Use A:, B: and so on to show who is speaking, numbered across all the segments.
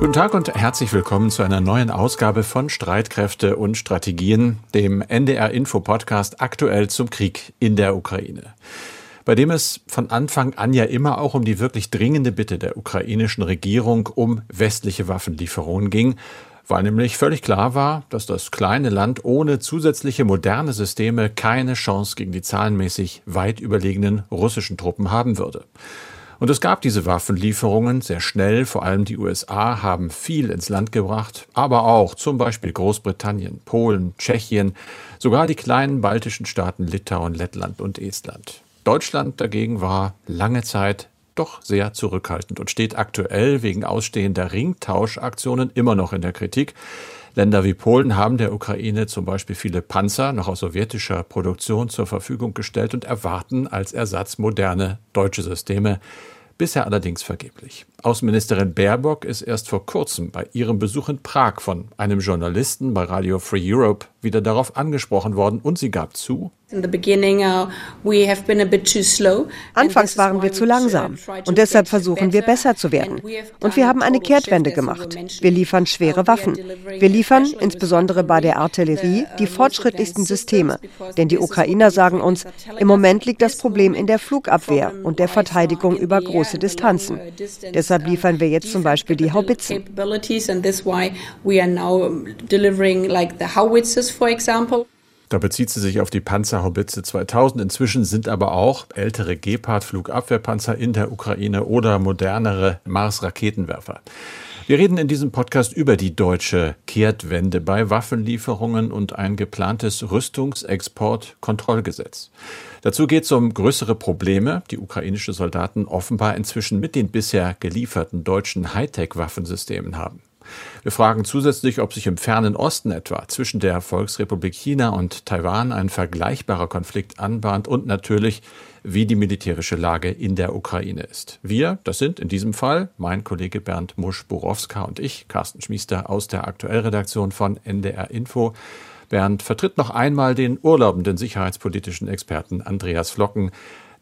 A: Guten Tag und herzlich willkommen zu einer neuen Ausgabe von Streitkräfte und Strategien, dem NDR Info Podcast aktuell zum Krieg in der Ukraine. Bei dem es von Anfang an ja immer auch um die wirklich dringende Bitte der ukrainischen Regierung um westliche Waffenlieferungen ging, weil nämlich völlig klar war, dass das kleine Land ohne zusätzliche moderne Systeme keine Chance gegen die zahlenmäßig weit überlegenen russischen Truppen haben würde. Und es gab diese Waffenlieferungen sehr schnell. Vor allem die USA haben viel ins Land gebracht, aber auch zum Beispiel Großbritannien, Polen, Tschechien, sogar die kleinen baltischen Staaten Litauen, Lettland und Estland. Deutschland dagegen war lange Zeit doch sehr zurückhaltend und steht aktuell wegen ausstehender Ringtauschaktionen immer noch in der Kritik. Länder wie Polen haben der Ukraine zum Beispiel viele Panzer noch aus sowjetischer Produktion zur Verfügung gestellt und erwarten als Ersatz moderne deutsche Systeme. Bisher allerdings vergeblich. Außenministerin Baerbock ist erst vor kurzem bei ihrem Besuch in Prag von einem Journalisten bei Radio Free Europe wieder darauf angesprochen worden und sie gab zu,
B: Anfangs waren wir zu langsam und deshalb versuchen wir besser zu werden. Und wir haben eine Kehrtwende gemacht. Wir liefern schwere Waffen. Wir liefern insbesondere bei der Artillerie die fortschrittlichsten Systeme. Denn die Ukrainer sagen uns, im Moment liegt das Problem in der Flugabwehr und der Verteidigung über große Distanzen. Deshalb liefern wir jetzt zum Beispiel die Haubitzen.
A: Da bezieht sie sich auf die Panzerhaubitze 2000. Inzwischen sind aber auch ältere Gepard-Flugabwehrpanzer in der Ukraine oder modernere Mars-Raketenwerfer. Wir reden in diesem Podcast über die deutsche Kehrtwende bei Waffenlieferungen und ein geplantes Rüstungsexportkontrollgesetz. Dazu geht es um größere Probleme, die ukrainische Soldaten offenbar inzwischen mit den bisher gelieferten deutschen Hightech-Waffensystemen haben. Wir fragen zusätzlich, ob sich im fernen Osten etwa zwischen der Volksrepublik China und Taiwan ein vergleichbarer Konflikt anbahnt und natürlich, wie die militärische Lage in der Ukraine ist. Wir, das sind in diesem Fall mein Kollege Bernd Musch-Borowska und ich, Carsten Schmiester aus der Aktuellredaktion von NDR Info. Bernd vertritt noch einmal den urlaubenden sicherheitspolitischen Experten Andreas Flocken,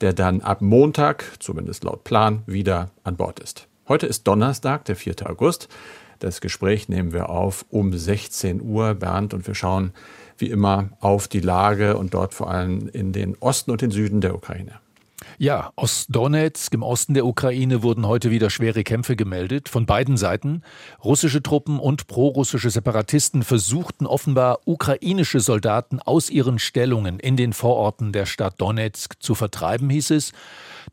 A: der dann ab Montag, zumindest laut Plan, wieder an Bord ist. Heute ist Donnerstag, der 4. August. Das Gespräch nehmen wir auf um 16 Uhr, Bernd, und wir schauen wie immer auf die Lage und dort vor allem in den Osten und den Süden der Ukraine.
C: Ja, Ostdonetsk im Osten der Ukraine wurden heute wieder schwere Kämpfe gemeldet von beiden Seiten. Russische Truppen und prorussische Separatisten versuchten offenbar ukrainische Soldaten aus ihren Stellungen in den Vororten der Stadt Donetsk zu vertreiben, hieß es.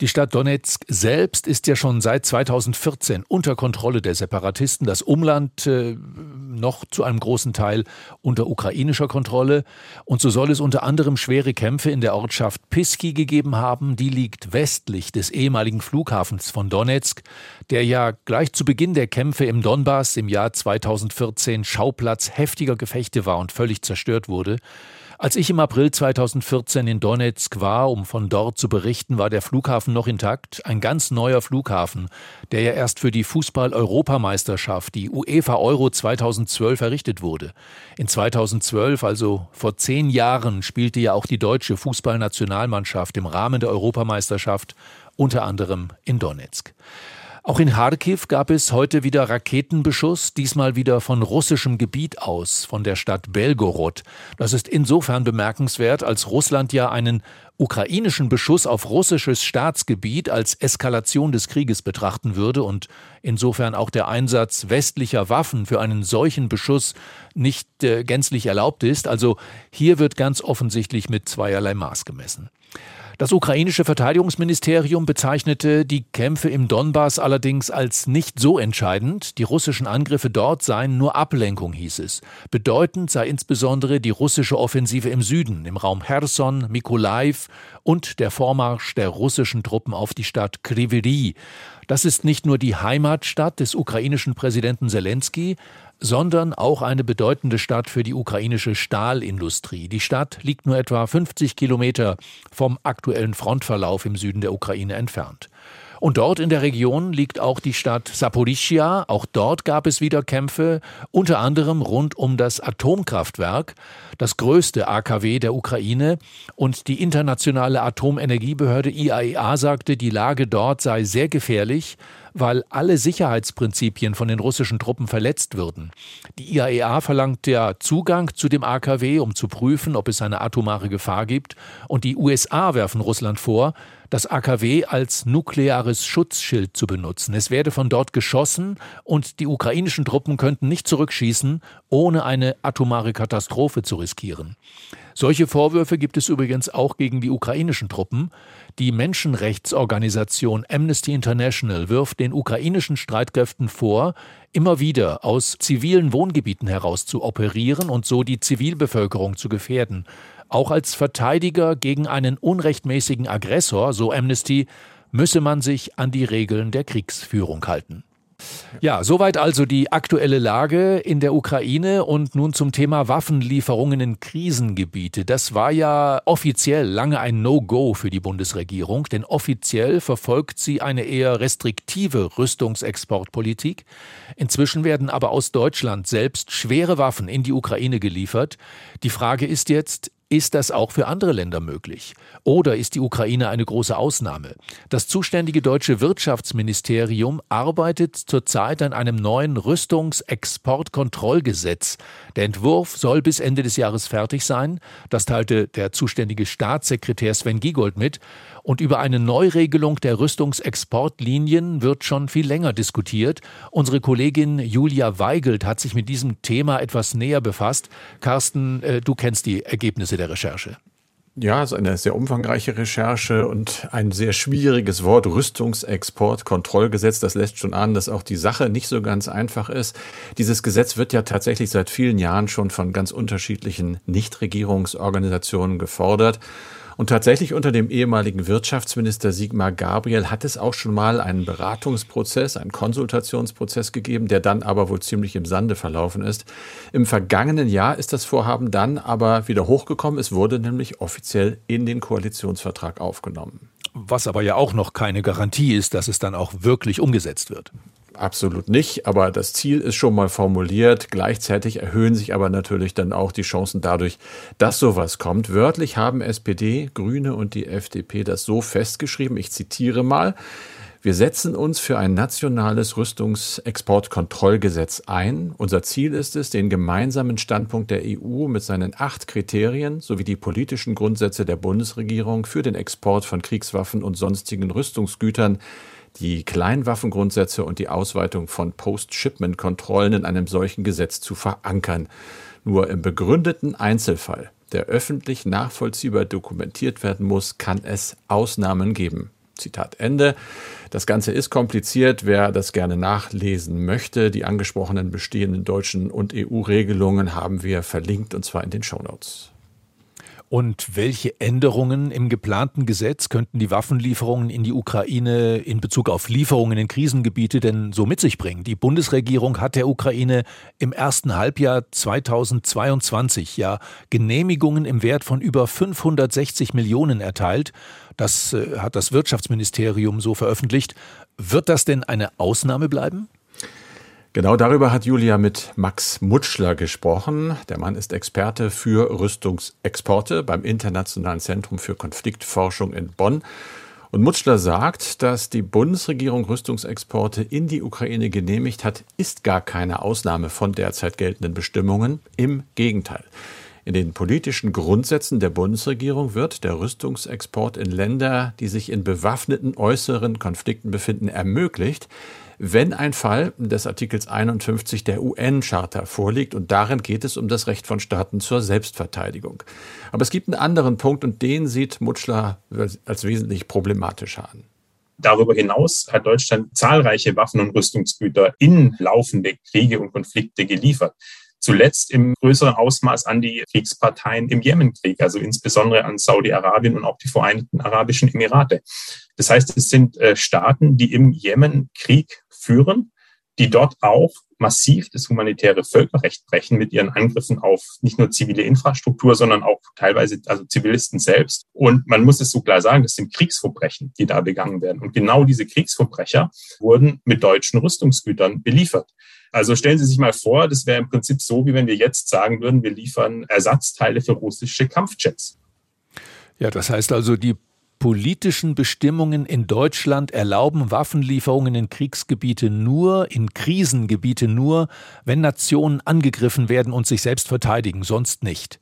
C: Die Stadt Donetsk selbst ist ja schon seit 2014 unter Kontrolle der Separatisten, das Umland äh, noch zu einem großen Teil unter ukrainischer Kontrolle. Und so soll es unter anderem schwere Kämpfe in der Ortschaft Piski gegeben haben. Die liegt westlich des ehemaligen Flughafens von Donetsk, der ja gleich zu Beginn der Kämpfe im Donbass im Jahr 2014 Schauplatz heftiger Gefechte war und völlig zerstört wurde. Als ich im April 2014 in Donetsk war, um von dort zu berichten, war der Flughafen noch intakt. Ein ganz neuer Flughafen, der ja erst für die Fußball-Europameisterschaft, die UEFA Euro 2012 errichtet wurde. In 2012, also vor zehn Jahren, spielte ja auch die deutsche Fußballnationalmannschaft im Rahmen der Europameisterschaft unter anderem in Donetsk. Auch in Kharkiv gab es heute wieder Raketenbeschuss, diesmal wieder von russischem Gebiet aus, von der Stadt Belgorod. Das ist insofern bemerkenswert, als Russland ja einen ukrainischen Beschuss auf russisches Staatsgebiet als Eskalation des Krieges betrachten würde und insofern auch der Einsatz westlicher Waffen für einen solchen Beschuss nicht äh, gänzlich erlaubt ist. Also hier wird ganz offensichtlich mit zweierlei Maß gemessen. Das ukrainische Verteidigungsministerium bezeichnete die Kämpfe im Donbass allerdings als nicht so entscheidend. Die russischen Angriffe dort seien nur Ablenkung, hieß es. Bedeutend sei insbesondere die russische Offensive im Süden, im Raum Cherson, Mykolaiv und der Vormarsch der russischen Truppen auf die Stadt Kriviri. Das ist nicht nur die Heimatstadt des ukrainischen Präsidenten Zelensky, sondern auch eine bedeutende Stadt für die ukrainische Stahlindustrie. Die Stadt liegt nur etwa 50 Kilometer vom aktuellen Frontverlauf im Süden der Ukraine entfernt. Und dort in der Region liegt auch die Stadt Saporischia. Auch dort gab es wieder Kämpfe, unter anderem rund um das Atomkraftwerk, das größte AKW der Ukraine. Und die internationale Atomenergiebehörde IAEA e sagte, die Lage dort sei sehr gefährlich weil alle Sicherheitsprinzipien von den russischen Truppen verletzt würden. Die IAEA e verlangt ja Zugang zu dem AKW, um zu prüfen, ob es eine atomare Gefahr gibt. Und die USA werfen Russland vor, das AKW als nukleares Schutzschild zu benutzen. Es werde von dort geschossen und die ukrainischen Truppen könnten nicht zurückschießen, ohne eine atomare Katastrophe zu riskieren. Solche Vorwürfe gibt es übrigens auch gegen die ukrainischen Truppen. Die Menschenrechtsorganisation Amnesty International wirft den ukrainischen Streitkräften vor, immer wieder aus zivilen Wohngebieten heraus zu operieren und so die Zivilbevölkerung zu gefährden. Auch als Verteidiger gegen einen unrechtmäßigen Aggressor, so Amnesty, müsse man sich an die Regeln der Kriegsführung halten. Ja, soweit also die aktuelle Lage in der Ukraine und nun zum Thema Waffenlieferungen in Krisengebiete. Das war ja offiziell lange ein No-Go für die Bundesregierung, denn offiziell verfolgt sie eine eher restriktive Rüstungsexportpolitik. Inzwischen werden aber aus Deutschland selbst schwere Waffen in die Ukraine geliefert. Die Frage ist jetzt, ist das auch für andere Länder möglich? Oder ist die Ukraine eine große Ausnahme? Das zuständige deutsche Wirtschaftsministerium arbeitet zurzeit an einem neuen Rüstungsexportkontrollgesetz. Der Entwurf soll bis Ende des Jahres fertig sein. Das teilte der zuständige Staatssekretär Sven Giegold mit. Und über eine Neuregelung der Rüstungsexportlinien wird schon viel länger diskutiert. Unsere Kollegin Julia Weigelt hat sich mit diesem Thema etwas näher befasst. Carsten, äh, du kennst die Ergebnisse der Recherche.
A: Ja, es ist eine sehr umfangreiche Recherche und ein sehr schwieriges Wort, Rüstungsexportkontrollgesetz. Das lässt schon an, dass auch die Sache nicht so ganz einfach ist. Dieses Gesetz wird ja tatsächlich seit vielen Jahren schon von ganz unterschiedlichen Nichtregierungsorganisationen gefordert. Und tatsächlich unter dem ehemaligen Wirtschaftsminister Sigmar Gabriel hat es auch schon mal einen Beratungsprozess, einen Konsultationsprozess gegeben, der dann aber wohl ziemlich im Sande verlaufen ist. Im vergangenen Jahr ist das Vorhaben dann aber wieder hochgekommen. Es wurde nämlich offiziell in den Koalitionsvertrag aufgenommen.
C: Was aber ja auch noch keine Garantie ist, dass es dann auch wirklich umgesetzt wird.
A: Absolut nicht, aber das Ziel ist schon mal formuliert. Gleichzeitig erhöhen sich aber natürlich dann auch die Chancen dadurch, dass sowas kommt. Wörtlich haben SPD, Grüne und die FDP das so festgeschrieben. Ich zitiere mal. Wir setzen uns für ein nationales Rüstungsexportkontrollgesetz ein. Unser Ziel ist es, den gemeinsamen Standpunkt der EU mit seinen acht Kriterien sowie die politischen Grundsätze der Bundesregierung für den Export von Kriegswaffen und sonstigen Rüstungsgütern die Kleinwaffengrundsätze und die Ausweitung von Post-Shipment-Kontrollen in einem solchen Gesetz zu verankern. Nur im begründeten Einzelfall, der öffentlich nachvollziehbar dokumentiert werden muss, kann es Ausnahmen geben. Zitat Ende. Das Ganze ist kompliziert. Wer das gerne nachlesen möchte, die angesprochenen bestehenden deutschen und EU-Regelungen haben wir verlinkt und zwar in den Show Notes.
C: Und welche Änderungen im geplanten Gesetz könnten die Waffenlieferungen in die Ukraine in Bezug auf Lieferungen in Krisengebiete denn so mit sich bringen? Die Bundesregierung hat der Ukraine im ersten Halbjahr 2022 ja Genehmigungen im Wert von über 560 Millionen erteilt. Das äh, hat das Wirtschaftsministerium so veröffentlicht. Wird das denn eine Ausnahme bleiben?
A: Genau darüber hat Julia mit Max Mutschler gesprochen. Der Mann ist Experte für Rüstungsexporte beim Internationalen Zentrum für Konfliktforschung in Bonn. Und Mutschler sagt, dass die Bundesregierung Rüstungsexporte in die Ukraine genehmigt hat, ist gar keine Ausnahme von derzeit geltenden Bestimmungen. Im Gegenteil. In den politischen Grundsätzen der Bundesregierung wird der Rüstungsexport in Länder, die sich in bewaffneten äußeren Konflikten befinden, ermöglicht wenn ein Fall des Artikels 51 der UN-Charta vorliegt. Und darin geht es um das Recht von Staaten zur Selbstverteidigung. Aber es gibt einen anderen Punkt und den sieht Mutschler als wesentlich problematischer an.
D: Darüber hinaus hat Deutschland zahlreiche Waffen und Rüstungsgüter in laufende Kriege und Konflikte geliefert. Zuletzt im größeren Ausmaß an die Kriegsparteien im Jemenkrieg, also insbesondere an Saudi-Arabien und auch die Vereinigten Arabischen Emirate. Das heißt, es sind äh, Staaten, die im Jemen Krieg führen, die dort auch massiv das humanitäre Völkerrecht brechen mit ihren Angriffen auf nicht nur zivile Infrastruktur, sondern auch teilweise also Zivilisten selbst. Und man muss es so klar sagen, das sind Kriegsverbrechen, die da begangen werden. Und genau diese Kriegsverbrecher wurden mit deutschen Rüstungsgütern beliefert. Also stellen Sie sich mal vor, das wäre im Prinzip so, wie wenn wir jetzt sagen würden, wir liefern Ersatzteile für russische Kampfjets.
C: Ja, das heißt also, die politischen Bestimmungen in Deutschland erlauben Waffenlieferungen in Kriegsgebiete nur, in Krisengebiete nur, wenn Nationen angegriffen werden und sich selbst verteidigen, sonst nicht.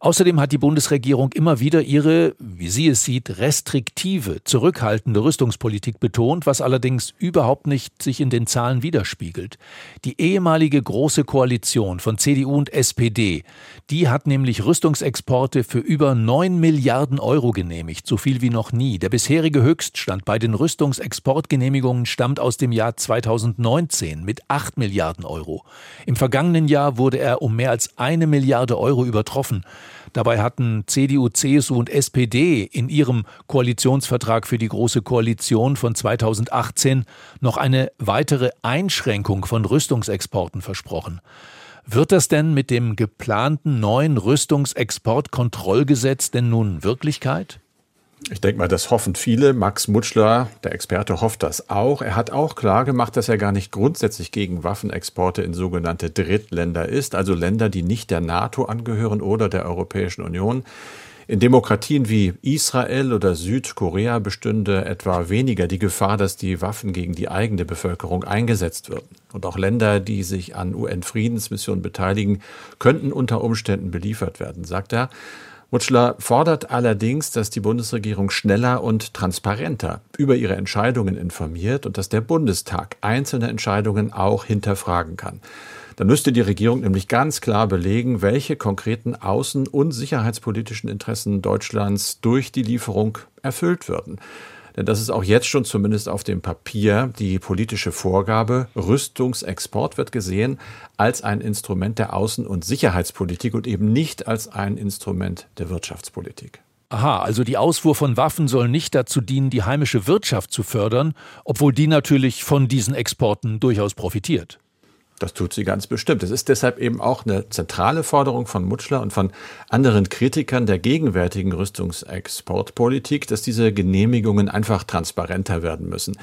C: Außerdem hat die Bundesregierung immer wieder ihre, wie sie es sieht, restriktive, zurückhaltende Rüstungspolitik betont, was allerdings überhaupt nicht sich in den Zahlen widerspiegelt. Die ehemalige Große Koalition von CDU und SPD, die hat nämlich Rüstungsexporte für über 9 Milliarden Euro genehmigt, so viel wie noch nie. Der bisherige Höchststand bei den Rüstungsexportgenehmigungen stammt aus dem Jahr 2019 mit 8 Milliarden Euro. Im vergangenen Jahr wurde er um mehr als eine Milliarde Euro übertroffen. Dabei hatten CDU, CSU und SPD in ihrem Koalitionsvertrag für die Große Koalition von 2018 noch eine weitere Einschränkung von Rüstungsexporten versprochen. Wird das denn mit dem geplanten neuen Rüstungsexportkontrollgesetz denn nun Wirklichkeit?
A: Ich denke mal, das hoffen viele. Max Mutschler, der Experte, hofft das auch. Er hat auch klar gemacht, dass er gar nicht grundsätzlich gegen Waffenexporte in sogenannte Drittländer ist, also Länder, die nicht der NATO angehören oder der Europäischen Union. In Demokratien wie Israel oder Südkorea bestünde etwa weniger die Gefahr, dass die Waffen gegen die eigene Bevölkerung eingesetzt würden. Und auch Länder, die sich an UN-Friedensmissionen beteiligen, könnten unter Umständen beliefert werden, sagt er. Mutschler fordert allerdings, dass die Bundesregierung schneller und transparenter über ihre Entscheidungen informiert und dass der Bundestag einzelne Entscheidungen auch hinterfragen kann. Dann müsste die Regierung nämlich ganz klar belegen, welche konkreten außen- und sicherheitspolitischen Interessen Deutschlands durch die Lieferung erfüllt würden. Denn das ist auch jetzt schon zumindest auf dem Papier die politische Vorgabe. Rüstungsexport wird gesehen als ein Instrument der Außen- und Sicherheitspolitik und eben nicht als ein Instrument der Wirtschaftspolitik.
C: Aha, also die Ausfuhr von Waffen soll nicht dazu dienen, die heimische Wirtschaft zu fördern, obwohl die natürlich von diesen Exporten durchaus profitiert.
A: Das tut sie ganz bestimmt. Es ist deshalb eben auch eine zentrale Forderung von Mutschler und von anderen Kritikern der gegenwärtigen Rüstungsexportpolitik, dass diese Genehmigungen einfach transparenter werden müssen.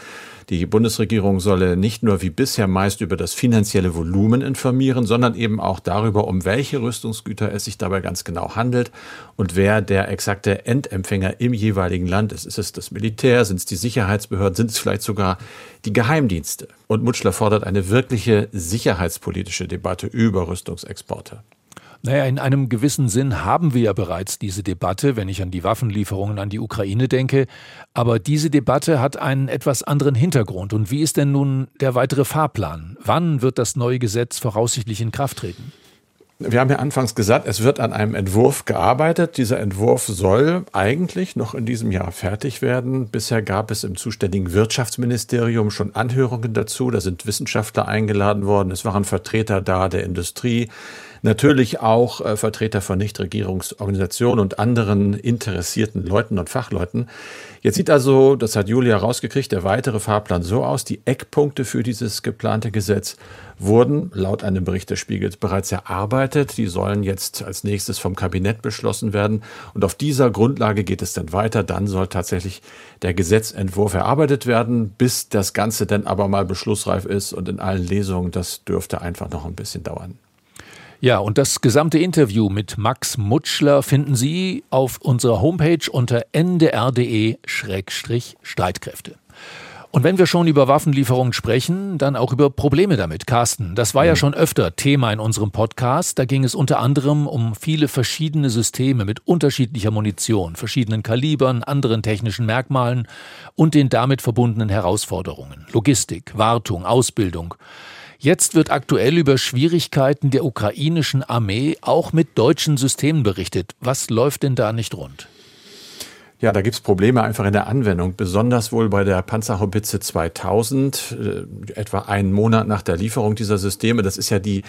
A: Die Bundesregierung solle nicht nur wie bisher meist über das finanzielle Volumen informieren, sondern eben auch darüber, um welche Rüstungsgüter es sich dabei ganz genau handelt und wer der exakte Endempfänger im jeweiligen Land ist. Ist es das Militär? Sind es die Sicherheitsbehörden? Sind es vielleicht sogar die Geheimdienste? Und Mutschler fordert eine wirkliche sicherheitspolitische Debatte über Rüstungsexporte.
C: Naja, in einem gewissen Sinn haben wir ja bereits diese Debatte, wenn ich an die Waffenlieferungen an die Ukraine denke. Aber diese Debatte hat einen etwas anderen Hintergrund. Und wie ist denn nun der weitere Fahrplan? Wann wird das neue Gesetz voraussichtlich in Kraft treten?
A: Wir haben ja anfangs gesagt, es wird an einem Entwurf gearbeitet. Dieser Entwurf soll eigentlich noch in diesem Jahr fertig werden. Bisher gab es im zuständigen Wirtschaftsministerium schon Anhörungen dazu. Da sind Wissenschaftler eingeladen worden. Es waren Vertreter da der Industrie, natürlich auch äh, Vertreter von Nichtregierungsorganisationen und anderen interessierten Leuten und Fachleuten. Jetzt sieht also, das hat Julia rausgekriegt, der weitere Fahrplan so aus. Die Eckpunkte für dieses geplante Gesetz wurden laut einem Bericht des Spiegels bereits erarbeitet. Die sollen jetzt als nächstes vom Kabinett beschlossen werden. Und auf dieser Grundlage geht es dann weiter. Dann soll tatsächlich der Gesetzentwurf erarbeitet werden, bis das Ganze dann aber mal beschlussreif ist und in allen Lesungen. Das dürfte einfach noch ein bisschen dauern.
C: Ja, und das gesamte Interview mit Max Mutschler finden Sie auf unserer Homepage unter ndr.de-streitkräfte. Und wenn wir schon über Waffenlieferungen sprechen, dann auch über Probleme damit. Carsten, das war ja mhm. schon öfter Thema in unserem Podcast. Da ging es unter anderem um viele verschiedene Systeme mit unterschiedlicher Munition, verschiedenen Kalibern, anderen technischen Merkmalen und den damit verbundenen Herausforderungen. Logistik, Wartung, Ausbildung. Jetzt wird aktuell über Schwierigkeiten der ukrainischen Armee auch mit deutschen Systemen berichtet. Was läuft denn da nicht rund?
A: Ja, da gibt's Probleme einfach in der Anwendung, besonders wohl bei der Panzerhaubitze 2000, äh, etwa einen Monat nach der Lieferung dieser Systeme. Das ist ja die,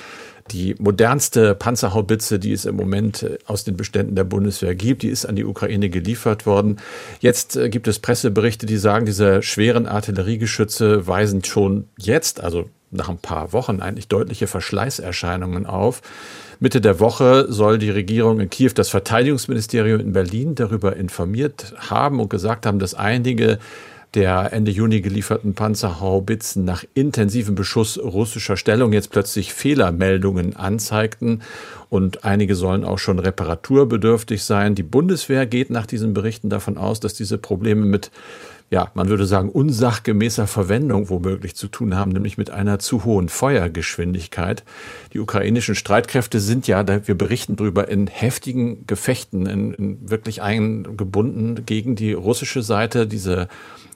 A: die modernste Panzerhaubitze, die es im Moment äh, aus den Beständen der Bundeswehr gibt. Die ist an die Ukraine geliefert worden. Jetzt äh, gibt es Presseberichte, die sagen, diese schweren Artilleriegeschütze weisen schon jetzt, also nach ein paar Wochen eigentlich deutliche Verschleißerscheinungen auf. Mitte der Woche soll die Regierung in Kiew das Verteidigungsministerium in Berlin darüber informiert haben und gesagt haben, dass einige der Ende Juni gelieferten Panzerhaubitzen nach intensivem Beschuss russischer Stellung jetzt plötzlich Fehlermeldungen anzeigten und einige sollen auch schon reparaturbedürftig sein. Die Bundeswehr geht nach diesen Berichten davon aus, dass diese Probleme mit ja, man würde sagen, unsachgemäßer Verwendung womöglich zu tun haben, nämlich mit einer zu hohen Feuergeschwindigkeit. Die ukrainischen Streitkräfte sind ja, wir berichten darüber, in heftigen Gefechten, in, in wirklich eingebunden gegen die russische Seite. Diese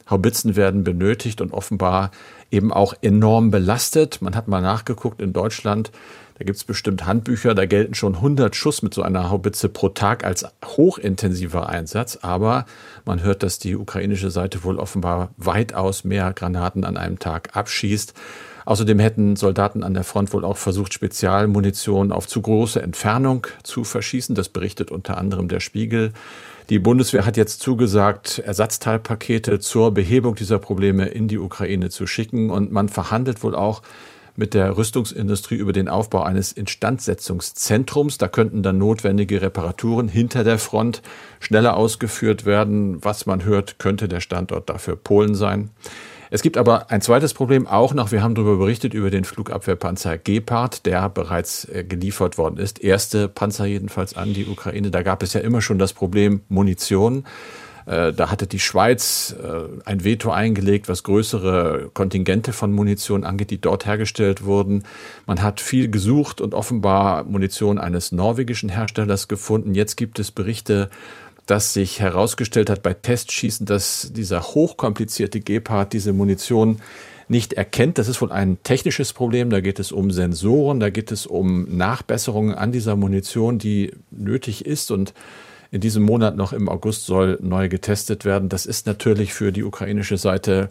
A: Haubitzen werden benötigt und offenbar eben auch enorm belastet. Man hat mal nachgeguckt in Deutschland, da gibt es bestimmt Handbücher, da gelten schon 100 Schuss mit so einer Haubitze pro Tag als hochintensiver Einsatz. Aber man hört, dass die ukrainische Seite wohl offenbar weitaus mehr Granaten an einem Tag abschießt. Außerdem hätten Soldaten an der Front wohl auch versucht, Spezialmunition auf zu große Entfernung zu verschießen. Das berichtet unter anderem der Spiegel. Die Bundeswehr hat jetzt zugesagt, Ersatzteilpakete zur Behebung dieser Probleme in die Ukraine zu schicken. Und man verhandelt wohl auch mit der Rüstungsindustrie über den Aufbau eines Instandsetzungszentrums. Da könnten dann notwendige Reparaturen hinter der Front schneller ausgeführt werden. Was man hört, könnte der Standort dafür Polen sein. Es gibt aber ein zweites Problem auch noch. Wir haben darüber berichtet, über den Flugabwehrpanzer Gepard, der bereits äh, geliefert worden ist. Erste Panzer jedenfalls an die Ukraine. Da gab es ja immer schon das Problem Munition. Äh, da hatte die Schweiz äh, ein Veto eingelegt, was größere Kontingente von Munition angeht, die dort hergestellt wurden. Man hat viel gesucht und offenbar Munition eines norwegischen Herstellers gefunden. Jetzt gibt es Berichte dass sich herausgestellt hat bei Testschießen, dass dieser hochkomplizierte Gepard diese Munition nicht erkennt. Das ist wohl ein technisches Problem. Da geht es um Sensoren, da geht es um Nachbesserungen an dieser Munition, die nötig ist und in diesem Monat noch im August soll neu getestet werden. Das ist natürlich für die ukrainische Seite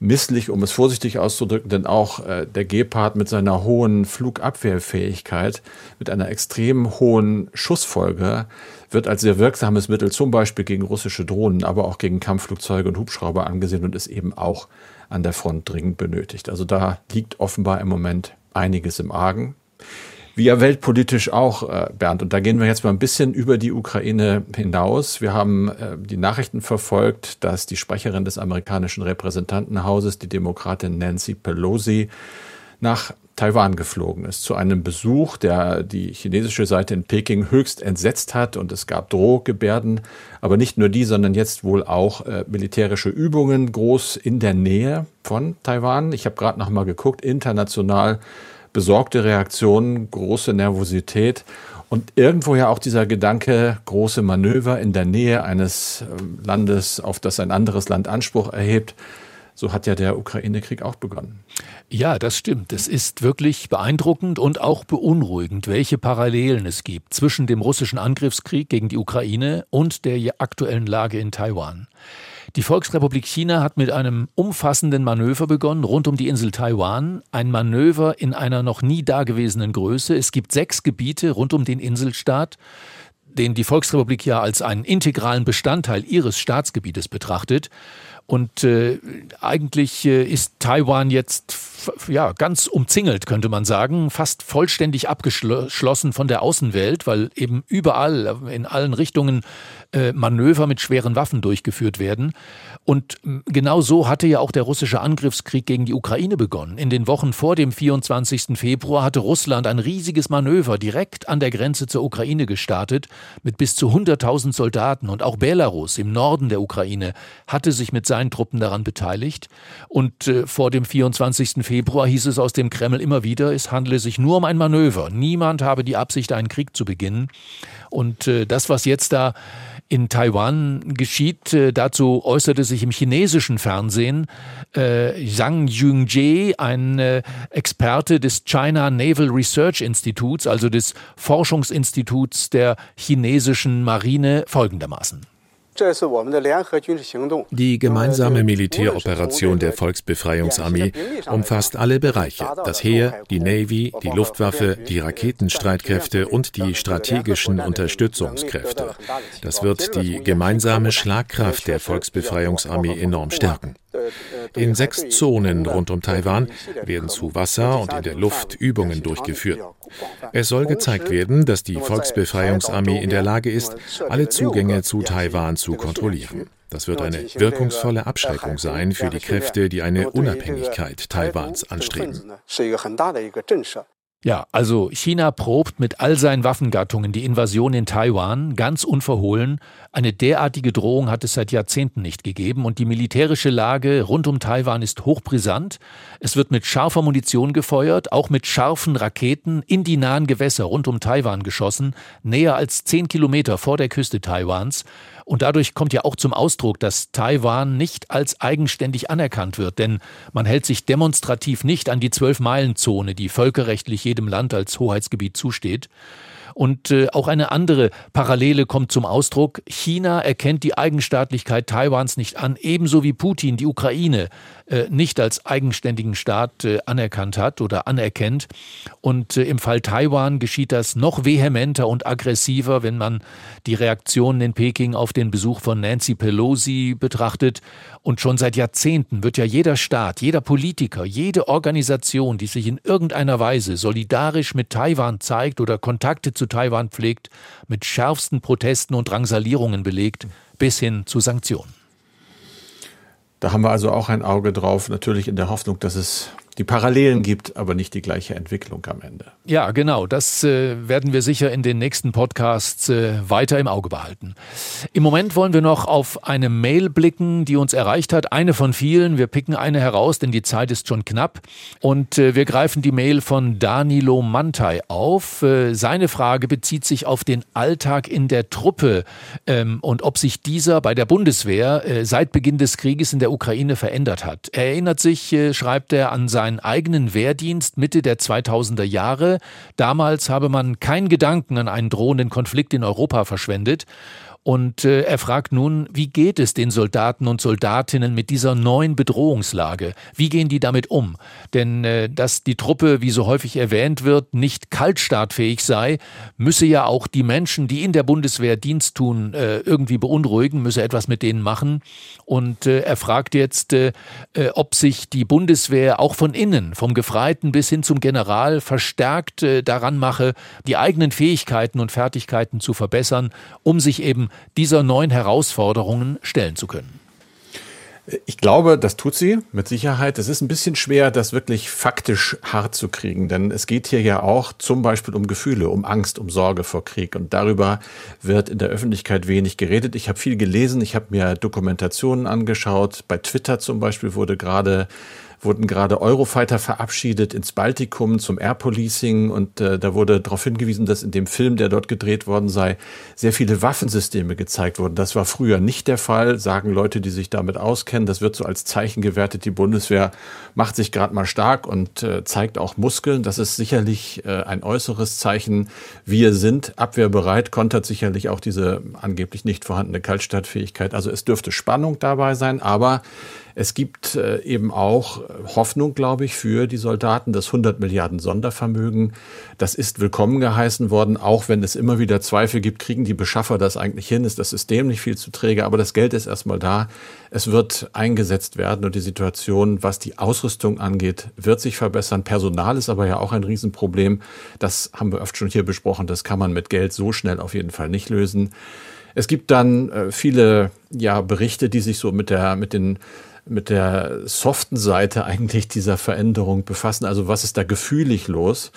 A: misslich, um es vorsichtig auszudrücken, denn auch äh, der Gepard mit seiner hohen Flugabwehrfähigkeit, mit einer extrem hohen Schussfolge, wird als sehr wirksames Mittel zum Beispiel gegen russische Drohnen, aber auch gegen Kampfflugzeuge und Hubschrauber angesehen und ist eben auch an der Front dringend benötigt. Also da liegt offenbar im Moment einiges im Argen wie ja weltpolitisch auch, äh, Bernd. Und da gehen wir jetzt mal ein bisschen über die Ukraine hinaus. Wir haben äh, die Nachrichten verfolgt, dass die Sprecherin des amerikanischen Repräsentantenhauses, die Demokratin Nancy Pelosi, nach Taiwan geflogen ist zu einem Besuch, der die chinesische Seite in Peking höchst entsetzt hat und es gab Drohgebärden, aber nicht nur die, sondern jetzt wohl auch äh, militärische Übungen groß in der Nähe von Taiwan. Ich habe gerade noch mal geguckt, international besorgte Reaktionen, große Nervosität und irgendwo ja auch dieser Gedanke, große Manöver in der Nähe eines ähm, Landes, auf das ein anderes Land Anspruch erhebt. So hat ja der Ukraine-Krieg auch begonnen.
C: Ja, das stimmt. Es ist wirklich beeindruckend und auch beunruhigend, welche Parallelen es gibt zwischen dem russischen Angriffskrieg gegen die Ukraine und der aktuellen Lage in Taiwan. Die Volksrepublik China hat mit einem umfassenden Manöver begonnen rund um die Insel Taiwan. Ein Manöver in einer noch nie dagewesenen Größe. Es gibt sechs Gebiete rund um den Inselstaat, den die Volksrepublik ja als einen integralen Bestandteil ihres Staatsgebietes betrachtet. Und äh, eigentlich äh, ist Taiwan jetzt ja ganz umzingelt, könnte man sagen, fast vollständig abgeschlossen von der Außenwelt, weil eben überall in allen Richtungen äh, Manöver mit schweren Waffen durchgeführt werden. Und genau so hatte ja auch der russische Angriffskrieg gegen die Ukraine begonnen. In den Wochen vor dem 24. Februar hatte Russland ein riesiges Manöver direkt an der Grenze zur Ukraine gestartet mit bis zu 100.000 Soldaten und auch Belarus im Norden der Ukraine hatte sich mit seinen Truppen daran beteiligt. Und äh, vor dem 24. Februar hieß es aus dem Kreml immer wieder, es handle sich nur um ein Manöver. Niemand habe die Absicht, einen Krieg zu beginnen. Und äh, das, was jetzt da in Taiwan geschieht. Äh, dazu äußerte sich im chinesischen Fernsehen äh, Zhang Yungjie, ein äh, Experte des China Naval Research Instituts, also des Forschungsinstituts der chinesischen Marine, folgendermaßen.
E: Die gemeinsame Militäroperation der Volksbefreiungsarmee umfasst alle Bereiche, das Heer, die Navy, die Luftwaffe, die Raketenstreitkräfte und die strategischen Unterstützungskräfte. Das wird die gemeinsame Schlagkraft der Volksbefreiungsarmee enorm stärken. In sechs Zonen rund um Taiwan werden zu Wasser und in der Luft Übungen durchgeführt. Es soll gezeigt werden, dass die Volksbefreiungsarmee in der Lage ist, alle Zugänge zu Taiwan zu kontrollieren. Das wird eine wirkungsvolle Abschreckung sein für die Kräfte, die eine Unabhängigkeit Taiwans anstreben.
C: Ja, also China probt mit all seinen Waffengattungen die Invasion in Taiwan ganz unverhohlen. Eine derartige Drohung hat es seit Jahrzehnten nicht gegeben und die militärische Lage rund um Taiwan ist hochbrisant. Es wird mit scharfer Munition gefeuert, auch mit scharfen Raketen in die nahen Gewässer rund um Taiwan geschossen, näher als zehn Kilometer vor der Küste Taiwans. Und dadurch kommt ja auch zum Ausdruck, dass Taiwan nicht als eigenständig anerkannt wird, denn man hält sich demonstrativ nicht an die Zwölf-Meilen-Zone, die völkerrechtlich jedem Land als Hoheitsgebiet zusteht. Und äh, auch eine andere Parallele kommt zum Ausdruck. China erkennt die Eigenstaatlichkeit Taiwans nicht an, ebenso wie Putin die Ukraine äh, nicht als eigenständigen Staat äh, anerkannt hat oder anerkennt. Und äh, im Fall Taiwan geschieht das noch vehementer und aggressiver, wenn man die Reaktionen in Peking auf den Besuch von Nancy Pelosi betrachtet. Und schon seit Jahrzehnten wird ja jeder Staat, jeder Politiker, jede Organisation, die sich in irgendeiner Weise solidarisch mit Taiwan zeigt oder Kontakte zu Taiwan pflegt, mit schärfsten Protesten und Drangsalierungen belegt, bis hin zu Sanktionen.
A: Da haben wir also auch ein Auge drauf, natürlich in der Hoffnung, dass es die Parallelen gibt, aber nicht die gleiche Entwicklung am Ende.
C: Ja, genau. Das äh, werden wir sicher in den nächsten Podcasts äh, weiter im Auge behalten. Im Moment wollen wir noch auf eine Mail blicken, die uns erreicht hat. Eine von vielen. Wir picken eine heraus, denn die Zeit ist schon knapp. Und äh, wir greifen die Mail von Danilo Mantai auf. Äh, seine Frage bezieht sich auf den Alltag in der Truppe ähm, und ob sich dieser bei der Bundeswehr äh, seit Beginn des Krieges in der Ukraine verändert hat. Er erinnert sich, äh, schreibt er, an sein seinen eigenen Wehrdienst Mitte der 2000er Jahre. Damals habe man keinen Gedanken an einen drohenden Konflikt in Europa verschwendet. Und äh, er fragt nun, wie geht es den Soldaten und Soldatinnen mit dieser neuen Bedrohungslage? Wie gehen die damit um? Denn äh, dass die Truppe, wie so häufig erwähnt wird, nicht kaltstartfähig sei, müsse ja auch die Menschen, die in der Bundeswehr Dienst tun, äh, irgendwie beunruhigen, müsse etwas mit denen machen. Und äh, er fragt jetzt, äh, äh, ob sich die Bundeswehr auch von innen, vom Gefreiten bis hin zum General, verstärkt daran mache, die eigenen Fähigkeiten und Fertigkeiten zu verbessern, um sich eben dieser neuen Herausforderungen stellen zu können?
A: Ich glaube, das tut sie mit Sicherheit. Es ist ein bisschen schwer, das wirklich faktisch hart zu kriegen, denn es geht hier ja auch zum Beispiel um Gefühle, um Angst, um Sorge vor Krieg und darüber wird in der Öffentlichkeit wenig geredet. Ich habe viel gelesen, ich habe mir Dokumentationen angeschaut. Bei Twitter zum Beispiel wurde gerade wurden gerade Eurofighter verabschiedet ins Baltikum zum Air Policing und äh, da wurde darauf hingewiesen, dass in dem Film, der dort gedreht worden sei, sehr viele Waffensysteme gezeigt wurden. Das war früher nicht der Fall, sagen Leute, die sich damit auskennen. Das wird so als Zeichen gewertet. Die Bundeswehr macht sich gerade mal stark und äh, zeigt auch Muskeln. Das ist sicherlich äh, ein äußeres Zeichen. Wir sind abwehrbereit, kontert sicherlich auch diese angeblich nicht vorhandene Kaltstartfähigkeit. Also es dürfte Spannung dabei sein, aber es gibt äh, eben auch Hoffnung, glaube ich, für die Soldaten. Das 100 Milliarden Sondervermögen, das ist willkommen geheißen worden, auch wenn es immer wieder Zweifel gibt, kriegen die Beschaffer das eigentlich hin? Ist das System nicht viel zu träge? Aber das Geld ist erstmal da. Es wird eingesetzt werden und die Situation, was die Ausrüstung angeht, wird sich verbessern. Personal ist aber ja auch ein Riesenproblem. Das haben wir oft schon hier besprochen. Das kann man mit Geld so schnell auf jeden Fall nicht lösen. Es gibt dann äh, viele ja, Berichte, die sich so mit der, mit den mit der soften Seite eigentlich dieser Veränderung befassen. Also was ist da gefühlig los?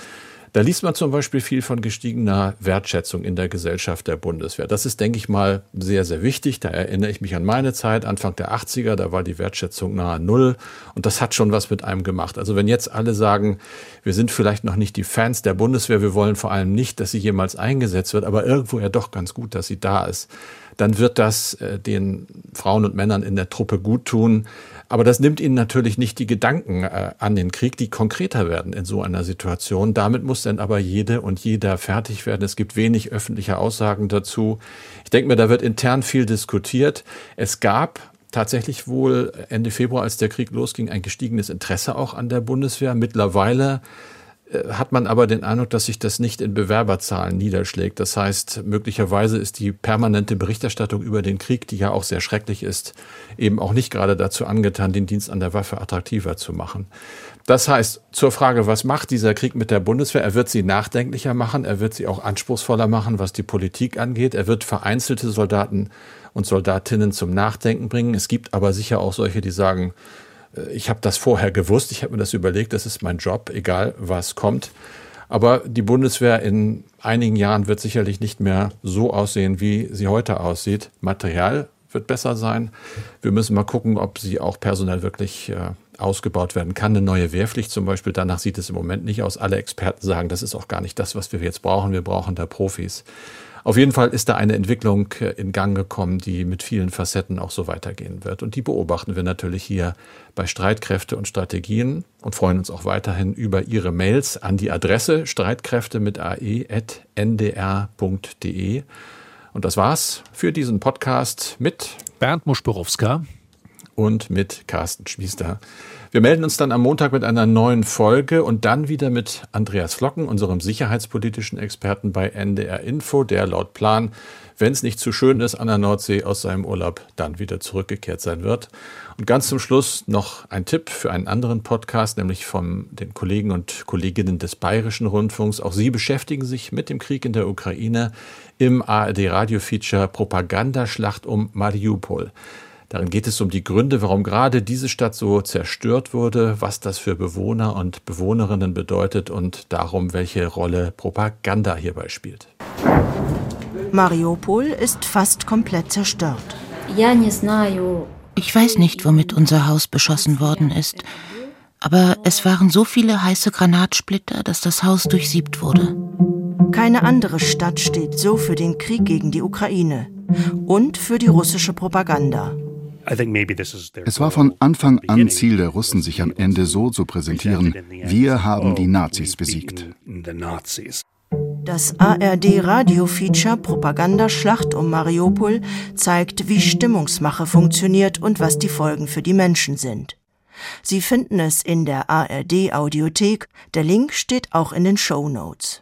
A: Da liest man zum Beispiel viel von gestiegener Wertschätzung in der Gesellschaft der Bundeswehr. Das ist, denke ich mal, sehr, sehr wichtig. Da erinnere ich mich an meine Zeit, Anfang der 80er, da war die Wertschätzung nahe Null. Und das hat schon was mit einem gemacht. Also wenn jetzt alle sagen, wir sind vielleicht noch nicht die Fans der Bundeswehr, wir wollen vor allem nicht, dass sie jemals eingesetzt wird, aber irgendwo ja doch ganz gut, dass sie da ist dann wird das äh, den Frauen und Männern in der Truppe gut tun. Aber das nimmt ihnen natürlich nicht die Gedanken äh, an den Krieg, die konkreter werden in so einer Situation. Damit muss dann aber jede und jeder fertig werden. Es gibt wenig öffentliche Aussagen dazu. Ich denke mir, da wird intern viel diskutiert. Es gab tatsächlich wohl Ende Februar, als der Krieg losging, ein gestiegenes Interesse auch an der Bundeswehr. Mittlerweile hat man aber den Eindruck, dass sich das nicht in Bewerberzahlen niederschlägt. Das heißt, möglicherweise ist die permanente Berichterstattung über den Krieg, die ja auch sehr schrecklich ist, eben auch nicht gerade dazu angetan, den Dienst an der Waffe attraktiver zu machen. Das heißt, zur Frage, was macht dieser Krieg mit der Bundeswehr? Er wird sie nachdenklicher machen, er wird sie auch anspruchsvoller machen, was die Politik angeht. Er wird vereinzelte Soldaten und Soldatinnen zum Nachdenken bringen. Es gibt aber sicher auch solche, die sagen, äh, ich habe das vorher gewusst, ich habe mir das überlegt, das ist mein Job, egal was kommt. Aber die Bundeswehr in einigen Jahren wird sicherlich nicht mehr so aussehen, wie sie heute aussieht. Material wird besser sein. Wir müssen mal gucken, ob sie auch personell wirklich äh, ausgebaut werden kann. Eine neue Wehrpflicht zum Beispiel, danach sieht es im Moment nicht aus. Alle Experten sagen, das ist auch gar nicht das, was wir jetzt brauchen. Wir brauchen da Profis. Auf jeden Fall ist da eine Entwicklung äh, in Gang gekommen, die mit vielen Facetten auch so weitergehen wird. Und die beobachten wir natürlich hier bei Streitkräfte und Strategien und freuen uns auch weiterhin über Ihre Mails an die Adresse streitkräfte mit ae.ndr.de. Und das war's für diesen Podcast mit
C: Bernd Muschborowska
A: und mit Carsten Schmiester. Wir melden uns dann am Montag mit einer neuen Folge und dann wieder mit Andreas Flocken, unserem sicherheitspolitischen Experten bei NDR Info, der laut Plan, wenn es nicht zu schön ist an der Nordsee, aus seinem Urlaub dann wieder zurückgekehrt sein wird. Und ganz zum Schluss noch ein Tipp für einen anderen Podcast, nämlich von den Kollegen und Kolleginnen des Bayerischen Rundfunks. Auch sie beschäftigen sich mit dem Krieg in der Ukraine im ARD-Radio-Feature Propagandaschlacht um Mariupol. Darin geht es um die Gründe, warum gerade diese Stadt so zerstört wurde, was das für Bewohner und Bewohnerinnen bedeutet und darum, welche Rolle Propaganda hierbei spielt.
F: Mariupol ist fast komplett zerstört.
G: Ich weiß nicht, womit unser Haus beschossen worden ist, aber es waren so viele heiße Granatsplitter, dass das Haus durchsiebt wurde.
F: Keine andere Stadt steht so für den Krieg gegen die Ukraine und für die russische Propaganda.
H: Es war von Anfang an Ziel der Russen, sich am Ende so zu präsentieren, wir haben die Nazis besiegt.
F: Das ARD-Radio-Feature Propagandaschlacht um Mariupol zeigt, wie Stimmungsmache funktioniert und was die Folgen für die Menschen sind. Sie finden es in der ARD-Audiothek, der Link steht auch in den Show Notes.